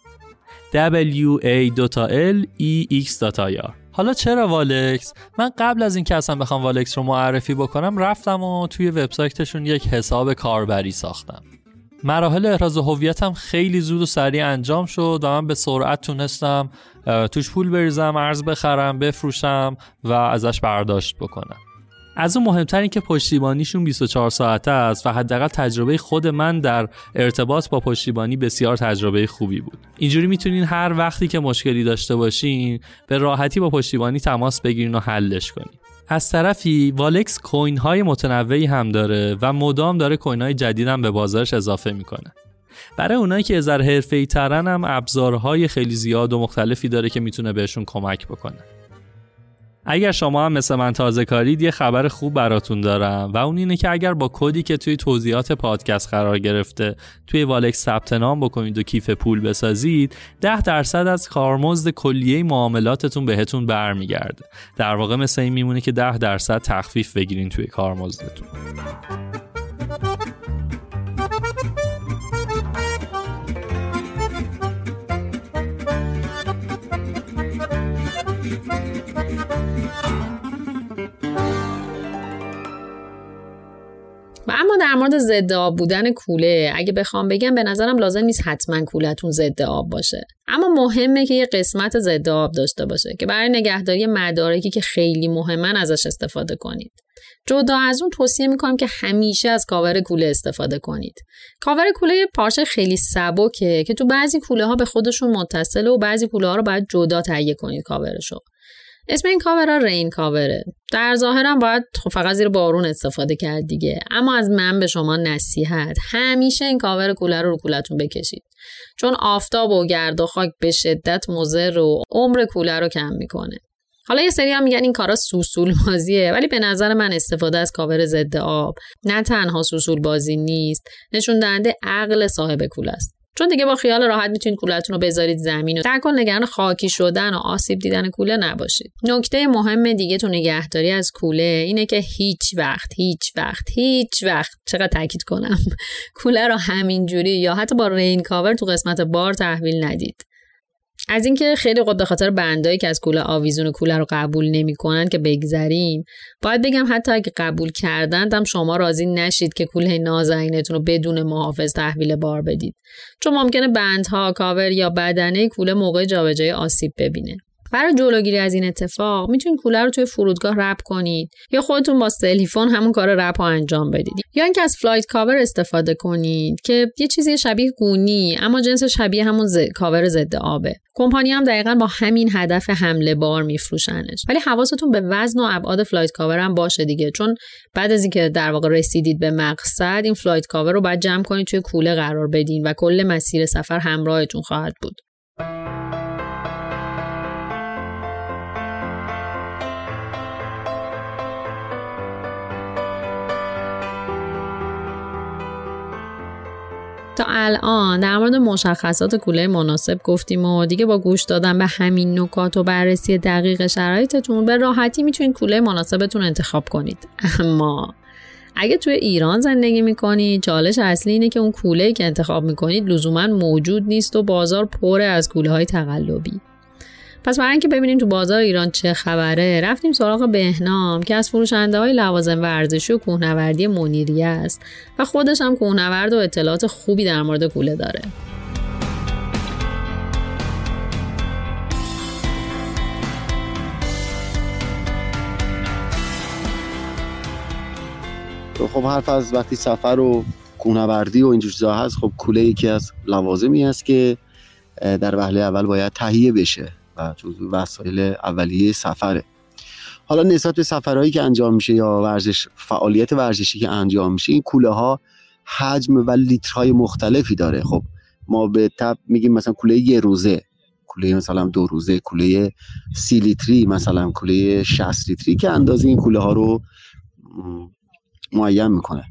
W a l e x حالا چرا والکس؟ من قبل از اینکه اصلا بخوام والکس رو معرفی بکنم رفتم و توی وبسایتشون یک حساب کاربری ساختم. مراحل احراز هویتم خیلی زود و سریع انجام شد و من به سرعت تونستم توش پول بریزم ارز بخرم بفروشم و ازش برداشت بکنم. از اون مهمتر این که پشتیبانیشون 24 ساعته است و حداقل تجربه خود من در ارتباط با پشتیبانی بسیار تجربه خوبی بود. اینجوری می‌تونین هر وقتی که مشکلی داشته باشین به راحتی با پشتیبانی تماس بگیرین و حلش کنین. از طرفی والکس کوین های متنوعی هم داره و مدام داره کوین های جدید هم به بازارش اضافه می‌کنه. برای اونایی که ازر حرفه‌ای ترن هم ابزارهای خیلی زیاد و مختلفی داره که می‌تونه بهشون کمک بکنه. اگر شما هم مثل من تازه کارید یه خبر خوب براتون دارم و اون اینه که اگر با کدی که توی توضیحات پادکست قرار گرفته توی والکس ثبت نام بکنید و کیف پول بسازید 10 درصد از کارمزد کلیه معاملاتتون بهتون برمیگرده. در واقع مثل این میمونه که 10 درصد تخفیف بگیرین توی کارمزدتون. اما در مورد ضد آب بودن کوله اگه بخوام بگم به نظرم لازم نیست حتما کولتون ضد آب باشه. اما مهمه که یه قسمت ضد آب داشته باشه که برای نگهداری مدارکی که خیلی مهمن ازش استفاده کنید. جدا از اون توصیه می‌کنم که همیشه از کاور کوله استفاده کنید. کاور کوله یه پارچه خیلی سبکه که تو بعضی کوله ها به خودشون متصله و بعضی کوله ها رو باید جدا تهیه کنید کاورشو. اسم این کاور rain cover ه. در ظاهرم باید خب فقط زیر بارون استفاده کرد دیگه. اما از من به شما نصیحت. همیشه این کاور کوله رو رو کولتون بکشید. چون آفتاب و گرد و خاک به شدت مضر و عمر کوله رو کم می‌کنه. حالا یه سری هم میگن این کارا سوسول بازیه ولی به نظر من استفاده از کاور ضد آب نه تنها سوسول بازی نیست نشون دهنده عقل صاحب کوله است. چون دیگه با خیال راحت می‌تونید کولرتون رو بذارید زمین و در کل نگران خاکی شدن و آسیب دیدن کوله نباشید. نکته مهم دیگه تو نگهداری از کوله اینه که هیچ وقت هیچ وقت هیچ وقت چقدر تاکید کنم کوله رو همینجوری یا حتی با rain cover تو قسمت بار تحویل ندید. از اینکه خیلی به خاطر بندایی که از کوله آویزون کوله رو قبول نمی‌کنن که بگذریم باید بگم حتی اگه قبول کردند هم شما راضی نشید که کوله نازنینتون رو بدون محافظ تحویل بار بدید. چون ممکنه بندها کاور یا بدنه کوله موقع جابجایی آسیب ببینه. برای جلوگیری از این اتفاق می‌تونید کوله رو توی فرودگاه wrap کنید یا خودتون با سلیفون همون کار wrap رو انجام بدید. یا اینکه از flight cover استفاده کنید که یه چیزی شبیه گونی اما جنس شبیه همون ز... کاور ضد آبه. کمپانی هم دقیقا با همین هدف حمل بار میفروشنش. ولی حواستون به وزن و ابعاد flight کاور هم باشه دیگه چون بعد از اینکه در واقع رسیدید به مقصد این flight cover رو باید جمع کنید توی کوله قرار بدین و کل مسیر سفر همراهتون خواهد بود. تا الان در مورد مشخصات کوله مناسب گفتیم و دیگه با گوش دادن به همین نکات و بررسی دقیق شرایطتون به راحتی می‌تونید کوله مناسبتون انتخاب کنید. اما اگه توی ایران زندگی می‌کنید چالش اصلی اینه که اون کوله که انتخاب می‌کنید لزوما موجود نیست و بازار پر از کوله های تقلبی. پس برای اینکه ببینیم تو بازار ایران چه خبره رفتیم سراغ بهنام که از فروشنده های لوازم ورزشی و کوهنوردی منیری است و خودش هم کوهنورد و اطلاعات خوبی در مورد کوله داره. خب حرف از وقتی سفر و کوهنوردی و اینجور چیزا هست خب کوله یکی از لوازمی است که در وهله اول باید تهیه بشه. و جزو وسایل اولیه سفره. حالا نسبت به سفرهایی که انجام میشه یا ورزش فعالیت ورزشی که انجام میشه این کوله ها حجم و لیترهای مختلفی داره. خب ما به تب میگیم مثلا کوله یه روزه. کوله مثلا دو روزه کوله سی لیتری مثلا کوله 60 لیتری که اندازه این کوله ها رو معین می‌کنه.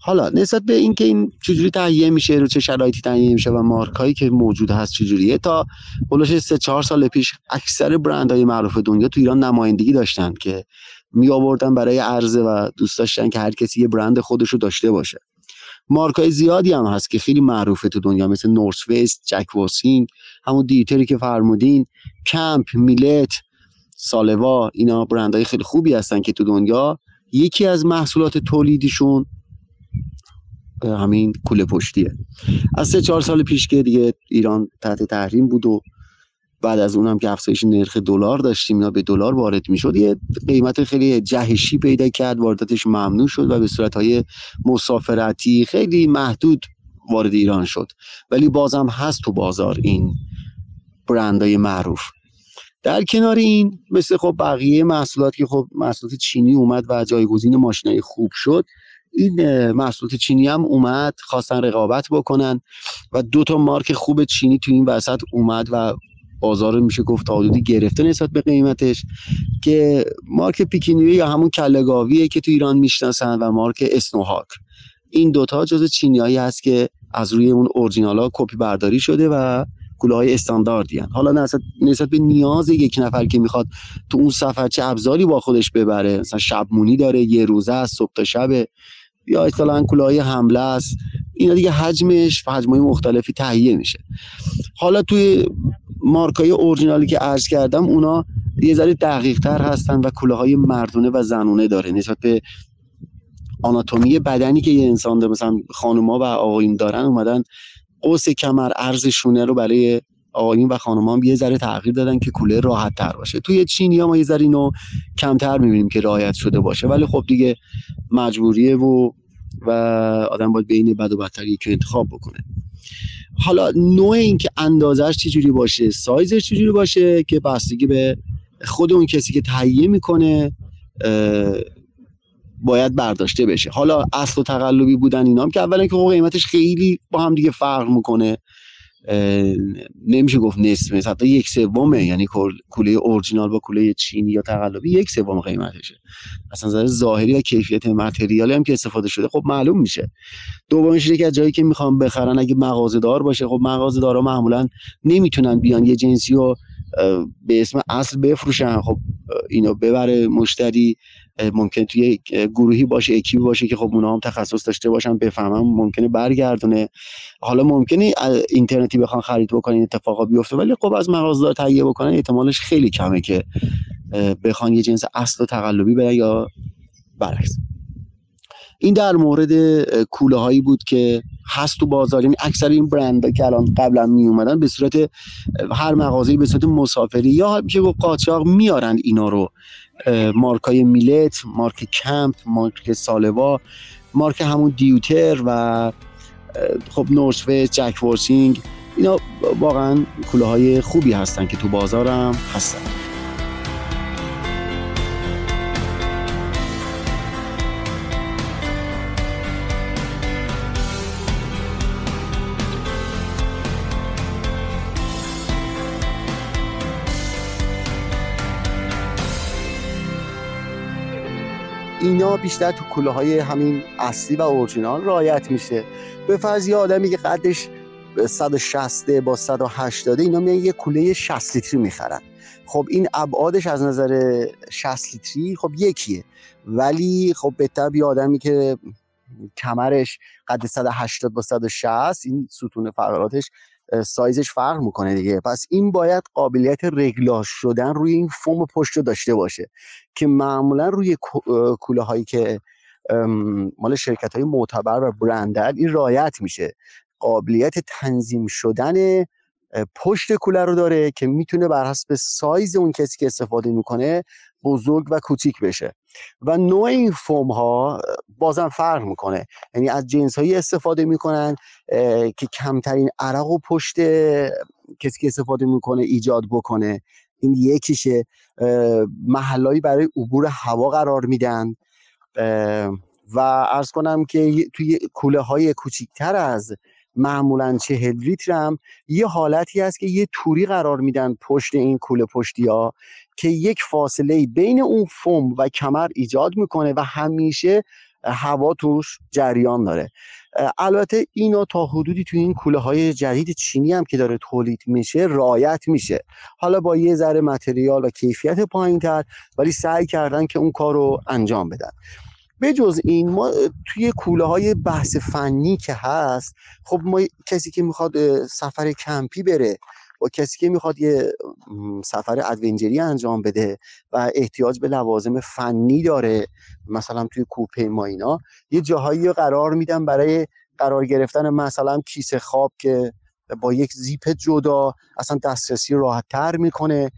حالا نسبت به اینکه این چجوری تهیه میشه رو چه شرایطی تهیه میشه و مارکایی که موجود هست چجوریه تا بلوش سه چهار سال پیش اکثر برندهای معروف دنیا تو ایران نمایندگی داشتن که می آوردن برای عرضه و دوست داشتن که هر کسی یه برند خودش رو داشته باشه. مارکای زیادی هم هست که خیلی معروفه تو دنیا مثل نورس ویست، جک واسینگ، همون دیتری که فرمودین، کمپ، میلت، سالوا اینا برندهای خیلی خوبی هستن که تو دنیا یکی از محصولات تولیدیشون همین کوله پشتیه. از سه چهار سال پیش که دیگه ایران تحت تحریم بود و بعد از اونم که افزایش نرخ دلار داشتیم اینا به دلار وارد می‌شد یه قیمت خیلی جهشی پیدا کرد وارداتش ممنوع شد و به صورت های مسافرتی خیلی محدود وارد ایران شد. ولی بازم هست تو بازار این برندهای معروف. در کنار این مثل خب بقیه محصولات که خب محصولات چینی اومد و جایگزین ماشینای خوب شد این محصولات چینی هم اومد خواستن رقابت بکنن و دو تا مارک خوب چینی تو این وسط اومد و بازار میشه گفت حدودی گرفته نسبت به قیمتش که مارک پیکینیوی یا همون کلگاویه که تو ایران می‌شناسن و مارک اسنوهاک این دوتا جز چینیایی هست که از روی اون اورجینال ها کپی برداری شده و کوله های استانداردی هن. حالا نسبت, به نیاز یک نفر که می‌خواد تو اون سفر چه ابزاری با خودش ببره مثلا شبمونی داره یه روزه است صبح تا شب یا اصطلاحا کلاه حمله است. اینا دیگه حجمش و حجمای مختلفی تهیه میشه. حالا توی مارکای اورجینالی که عرض کردم اونا یه ذره دقیق تر هستن و کلاه های مردونه و زنونه داره. نسبت به آناتومی بدنی که یه انسان داره مثلا خانوما و آقایون دارن اومدن قوس کمر عرض شونه رو برای آقایون و خانوما هم یه ذره تغییر دادن که کوله راحت تر باشه. توی چینی ها ما یه ذره اینو کمتر می‌بینیم که رعایت شده باشه. ولی خب دیگه مجبوریه و و آدم باید بین بد و بدتر یکی انتخاب بکنه. حالا نوع این که اندازش چجوری باشه سایزش چجوری باشه که بستگی به خود اون کسی که تهیه می‌کنه باید برداشته بشه. حالا اصل و تقلبی بودن اینا هم که اولا که قیمتش خیلی با هم دیگه فرق می‌کنه. نمیشه گفت نصفه حتی یک سومه یعنی کوله اورجینال با کوله چینی یا تقلبی یک سوم قیمتشه. اصلا نظر ظاهری و کیفیت متریالی هم که استفاده شده خب معلوم میشه. دومش اینه که از جایی که می‌خوام بخرن اگه مغازه دار باشه خب مغازه دارا معمولا نمی‌تونن بیان یه جنسی رو به اسم اصل بفروشن. خب اینو ببره مشتری ممکن توی گروهی باشه اکیبی باشه که خب اونا هم تخصص داشته باشن بفهمن ممکنه برگردونه. حالا ممکنه اینترنتی بخوان خرید بکنن این اتفاقا بیفته ولی خب از مغازه‌دار تهیه بکنن احتمالش خیلی کمه که بخوان یه جنس اصل و تقلبی برن یا برعکس. این در مورد کوله هایی بود که هست تو بازار. یعنی اکثر این برند که الان قبلا می اومدن به صورت هر مغازه‌ای به صورت مسافری یا گفت قاچاق میارن اینا رو. مارکای میلت مارک کمپ مارک سالوا مارک همون دیوتر و خب نورسویس جک ورسینگ اینا واقعا کوله های خوبی هستن که تو بازارم هستن. اینا بیشتر تو کوله های همین اصلی و اورجینال رایت میشه. به فرض یه آدمی که قدش 160 با 180 اینا میان یه کوله 60 لیتری می‌خرن. خب این ابعادش از نظر 60 لیتری خب یکیه. ولی خب بهتر یه آدمی که کمرش قد 180 با 160 این ستون فقراتش سایزش فرق می‌کنه دیگه. پس این باید قابلیت رگلاژ شدن روی این فوم پشت داشته باشه که معمولا روی کوله هایی که مال شرکت های معتبر و برندن این رایت میشه. قابلیت تنظیم شدن پشت کوله رو داره که می‌تونه بر حسب سایز اون کسی که استفاده می‌کنه بزرگ و کوچیک بشه. و نوع این فوم ها بازم فرق می‌کنه. یعنی از جنس هایی استفاده می‌کنن که کمترین عرق و پشت کسی که استفاده می‌کنه ایجاد بکنه. این یکیشه. محلایی برای عبور هوا قرار میدن. و ارز کنم که توی کوله های کوچیکتر از معمولا چهل لیتر هم یه حالتی هست که یه توری قرار میدن پشت این کوله پشتی ها که یک فاصله بین اون فوم و کمر ایجاد می‌کنه و همیشه هوا توش جریان داره. البته اینو تا حدودی توی این کوله های جدید چینی هم که داره تولید میشه رعایت میشه. حالا با یه ذره متریال و کیفیت پایین تر ولی سعی کردن که اون کار رو انجام بدن. به جز این ما توی کوله های بحث فنی که هست خب ما کسی که می‌خواد سفر کمپی بره و کسی که می‌خواد یه سفر ادونجری انجام بده و احتیاج به لوازم فنی داره مثلا توی کوپه ما اینا یه جاهایی قرار میدن برای قرار گرفتن مثلا کیسه خواب که با یک زیپ جدا اصلا دسترسی راحت تر می‌کنه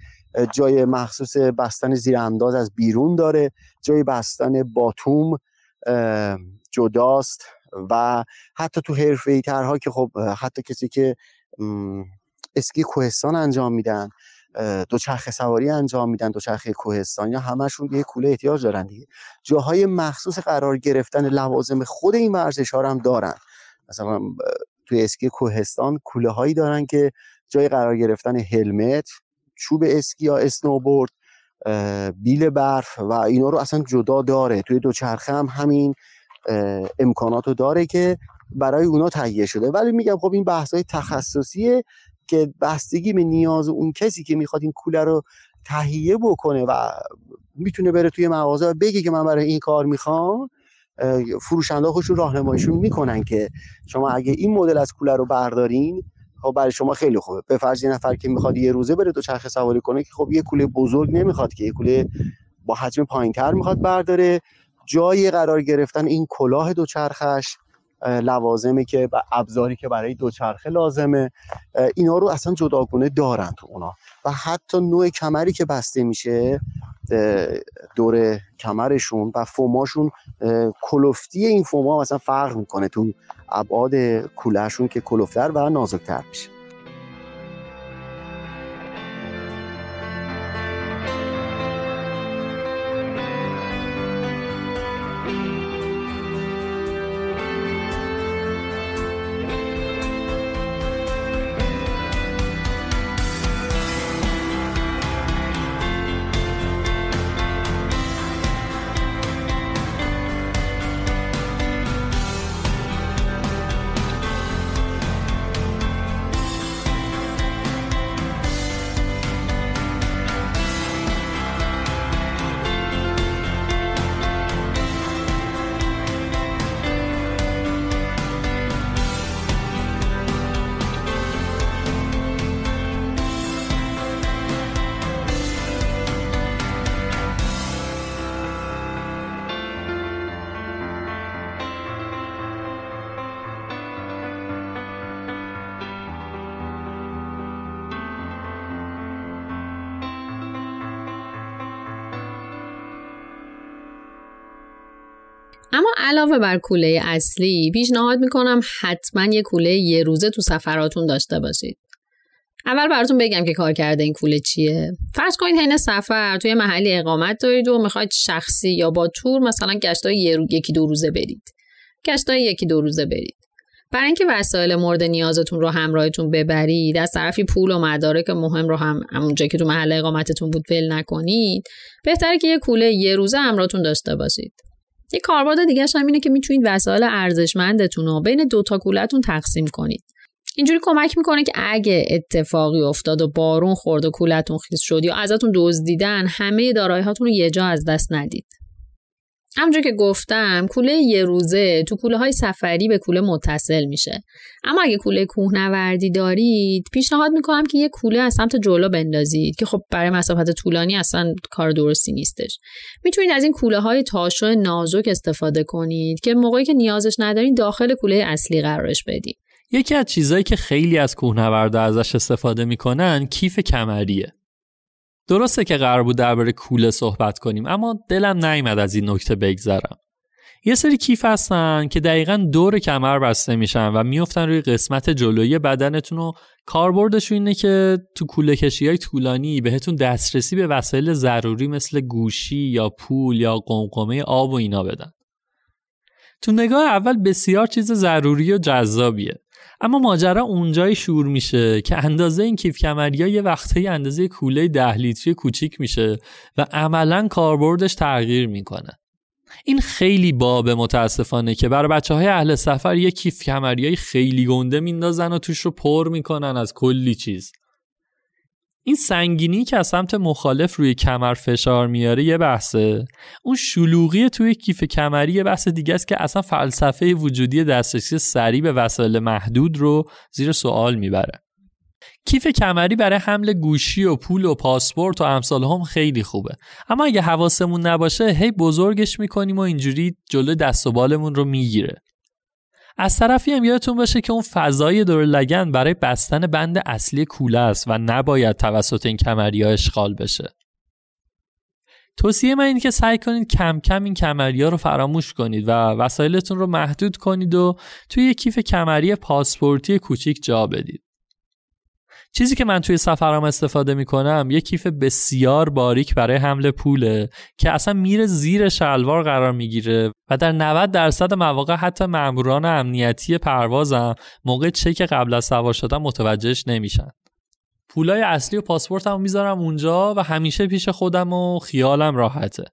جای مخصوص بستن زیر انداز از بیرون داره جای بستن باتوم جداست و حتی تو حرفه ترها که خب حتی کسی که اسکی کوهستان انجام میدن دوچرخه سواری انجام میدن دوچرخه کوهستان یا همشون یه کوله احتیاج دارن دیگه. جاهای مخصوص قرار گرفتن لوازم خود این ورزش ها هم دارن. مثلا توی اسکی کوهستان کوله هایی دارن که جای قرار گرفتن هلمت چوب اسکی یا اسنوبورد بیل برف و اینا رو اصلا جدا داره. توی دوچرخه هم همین امکانات رو داره که برای اونا تهیه شده. ولی میگم خب این بحث های تخصصیه که بستگی به نیاز اون کسی که می‌خواد این کوله رو تهیه بکنه و می‌تونه بره توی مغازه و بگه که من برای این کار می‌خوام فروشنده خودشون راهنماییشون می‌کنن که شما اگه این مدل از کوله رو بردارین خب برای شما خیلی خوبه. به فرض یه نفر که می‌خواد یه روزه بره دوچرخه سواری کنه که خب یه کوله بزرگ نمی‌خواد که یه کوله با حجم پایینتر می‌خواد برداره. جای قرار گرفتن این کلاه دوچرخش لوازمی که ابزاری که برای دوچرخه لازمه. اینا رو اصلا جداگونه دارن تو اونا. و حتی نوع کمری که بسته میشه دور کمرشون و فوماشون اه، کلفتی این فوما مثلا فرق می‌کنه تو ابعاد کولهشون که کلفتر و نازکتر میشه. علاوه بر کوله اصلی پیشنهاد می‌کنم حتما یه کوله یه روزه تو سفراتون داشته باشید. اول براتون بگم که کار کرده این کوله چیه. فرض کنید حین سفر توی محلی اقامت دارید و می‌خواید شخصی یا با تور مثلا گشتای یکی دو روزه برید. گشتای یکی دو روزه برید. برای اینکه وسایل مورد نیازتون رو همراهتون ببرید از طرفی پول و مدارک مهم رو هم همونجا که تو محل اقامتتون بود ول نکنید بهتره که یه کوله یه روزه همراهتون داشته باشید. یه کاربرد دیگه هم اینه که می‌تونید وسایل ارزشمندتون رو بین دو تا کولتون تقسیم کنید. اینجوری کمک می‌کنه که اگه اتفاقی افتاد و بارون خورد و کولتون خیس شد یا ازتون دزدیدن همه دارایی هاتون رو یه جا از دست ندید. همونجور که گفتم کوله یه روزه تو کوله های سفری به کوله متصل میشه. اما اگه کوله کوهنوردی دارید پیشنهاد می‌کنم که یه کوله از سمت جلو بندازید که خب برای مسافت طولانی اصلا کار درستی نیستش. می‌تونید از این کوله های تاشو نازک استفاده کنید که موقعی که نیازش ندارید داخل کوله اصلی قرارش بدید یکی از چیزهایی که خیلی از کوهنوردا ازش استفاده می‌کنن کیف کمریه. درسته که قرار بود درباره کوله صحبت کنیم اما دلم نیامد از این نکته بگذرم. یه سری کیف هستن که دقیقا دور کمر بسته میشن و میفتن روی قسمت جلویی بدنتون و کاربردشون اینه که تو کوله کشی های طولانی بهتون دسترسی به وسایل ضروری مثل گوشی یا پول یا قمقمه آب و اینا بدن. تو نگاه اول بسیار چیز ضروری و جذابیه. اما ماجرا اونجای شور میشه که اندازه این کیف کمریا یه وقتایی اندازه کوله ده لیتری کوچیک میشه و عملا کاربردش تغییر می‌کنه. این خیلی بابه متاسفانه که برای بچه های اهل سفر یه کیف کمریای خیلی گنده میندازن و توش رو پر می‌کنن از کلی چیز. این سنگینی که از سمت مخالف روی کمر فشار میاره یه بحثه. اون شلوغی توی کیف کمری یه بحث دیگه است که اصلا فلسفه وجودی دسترسی سریع به وسایل محدود رو زیر سوال می‌بره. کیف کمری برای حمل گوشی و پول و پاسپورت و امثال هم خیلی خوبه. اما اگه حواسمون نباشه هی بزرگش می‌کنیم و اینجوری جلو دست و بالمون رو می‌گیره. از طرفی هم یادتون باشه که اون فضای دور لگن برای بستن بند اصلی کوله است و نباید توسط این کمری ها اشغال بشه. توصیه من این که سعی کنید کم کم این کمری ها رو فراموش کنید و وسایلتون رو محدود کنید و توی یک کیف کمری پاسپورتی کوچیک جا بدید. چیزی که من توی سفرام استفاده می‌کنم یه کیف بسیار باریک برای حمل پوله که اصلا میره زیر شلوار قرار می‌گیره و در 90 درصد مواقع حتی ماموران امنیتی پروازم موقع چک قبل از سوار شدن متوجهش نمیشن. پولای اصلی و پاسپورتمو می‌ذارم اونجا و همیشه پیش خودم و خیالم راحته.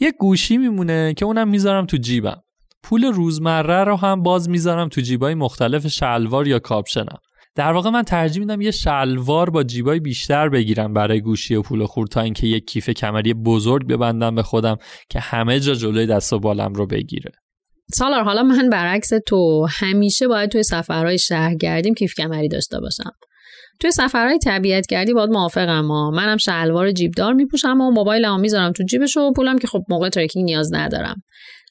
یه گوشی میمونه که اونم می‌ذارم تو جیبم. پول روزمره رو هم باز می‌ذارم تو جیبای مختلف شلوار یا کاپشنم. در واقع من ترجیح میدم یه شلوار با جیبای بیشتر بگیرم برای گوشی و پول خورد تا اینکه یک کیف کمری بزرگ ببندم به خودم که همه جا جلوی دست و بالم رو بگیره. سالار حالا من برعکس تو. همیشه باید توی سفرهای شهر گردیم کیف کمری داشته باشم. توی سفرهای طبیعت گردی باید موافقم ما منم شلوار جیبدار میپوشم و موبایلمو می‌ذارم تو جیبش و پولم که خب موقع ترکینگ نیاز ندارم.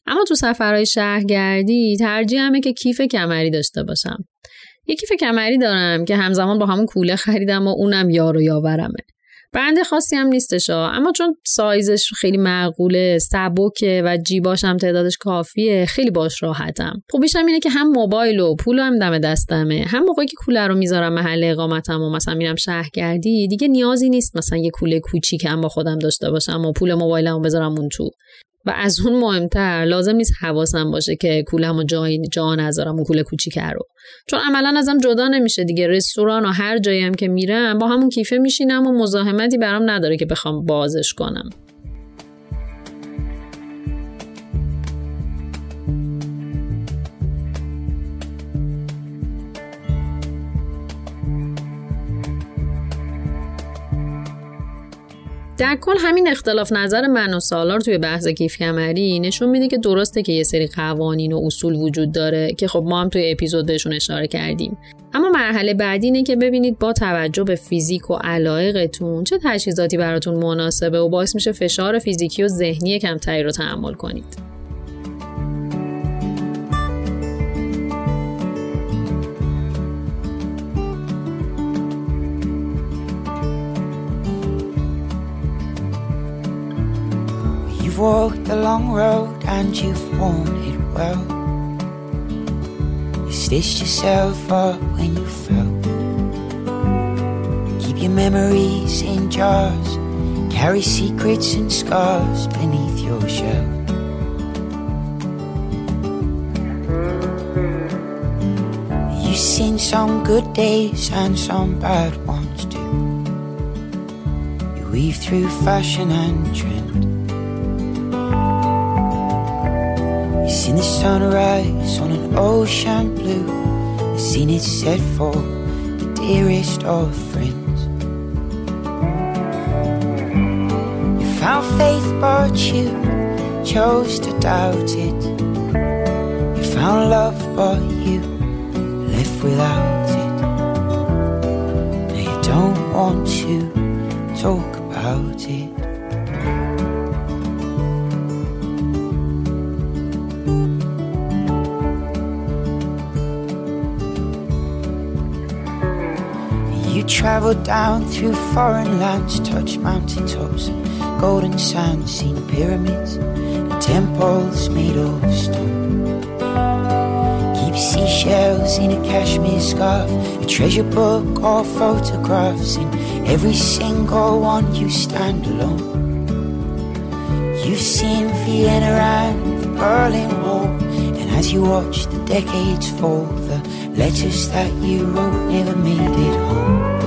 اما تو سفرهای شهرگردی ترجیحمه که کیف کمری داشته باشم. یکی کیف کمری دارم که همزمان با همون کوله خریدم و اونم یار و یاورمه. برنده خاصی هم نیستش اما چون سایزش خیلی معقوله سبکه و جیباش هم تعدادش کافیه خیلی باش راحتم. خوبیش هم اینه که هم موبایل و پول هم دم دستمه. هم موقعی که کوله رو می‌ذارم محل اقامتم و مثلا میرم شهرگردی دیگه نیازی نیست مثلا یه کوله کوچیک هم با خودم داشته باشم و پول موبایلمو بذارم اون تو. و از اون مهمتر لازم نیست حواسم باشه که کولم و جای جا نذارم اون کوله کوچیکه رو. چون عملا ازم جدا نمیشه دیگه. رستوران و هر جایی هم که میرم با همون کیفه میشینم و مزاحمتی برام نداره که بخوام بازش کنم. در کل همین اختلاف نظر من و سالار توی بحث کیف کمری نشون میده که درسته که یه سری قوانین و اصول وجود داره که خب ما هم توی اپیزود بهشون اشاره کردیم. اما مرحله بعدی اینه که ببینید با توجه به فیزیک و علایقتون چه تجهیزاتی براتون مناسبه و باعث میشه فشار فیزیکی و ذهنی کمتری رو تحمل کنید. Walked the long road and you've worn it well. You stitched yourself up when you fell. Keep your memories in jars, carry secrets and scars beneath your shell. You've seen some good days and some bad ones too. You weave through fashion and trend. Seen the sunrise on an ocean blue. You've seen it set for the dearest of friends. You found faith, but you chose to doubt it. You found love, but you left without it. Now you don't want to talk about it. You traveled down through foreign lands, touched mountain tops golden sands, seen pyramids and temples made of stone. Keep seashells in a cashmere scarf, a treasure book or photographs. In every single one, you stand alone. You've seen Vienna and the Berlin Wall, and as you watch the decades fall, the letters that you wrote never made it home.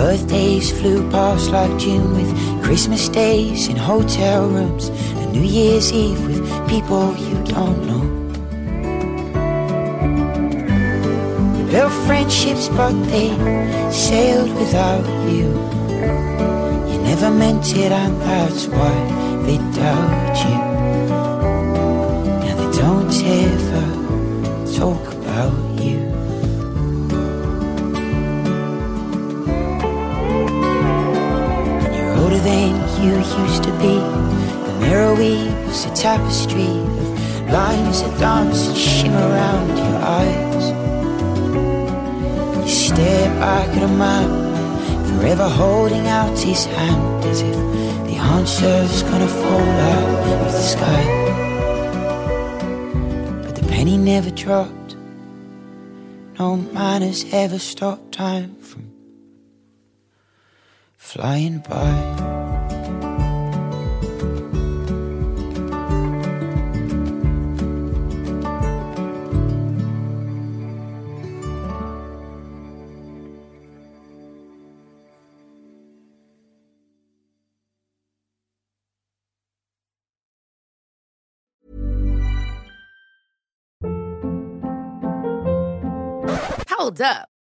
Birthdays flew past like June with Christmas days in hotel rooms and New Year's Eve with people you don't know. Built friendships, but they sailed without you. You never meant it, and that's why they doubt you. Now they don't ever talk about you. Than you used to be. The mirror weaves a tapestry of lines that dance and shimmer around your eyes. You stare back at a man, forever holding out his hand as if the answer's gonna fall out of the sky. But the penny never dropped. No man has ever stopped time flying by. Hold up.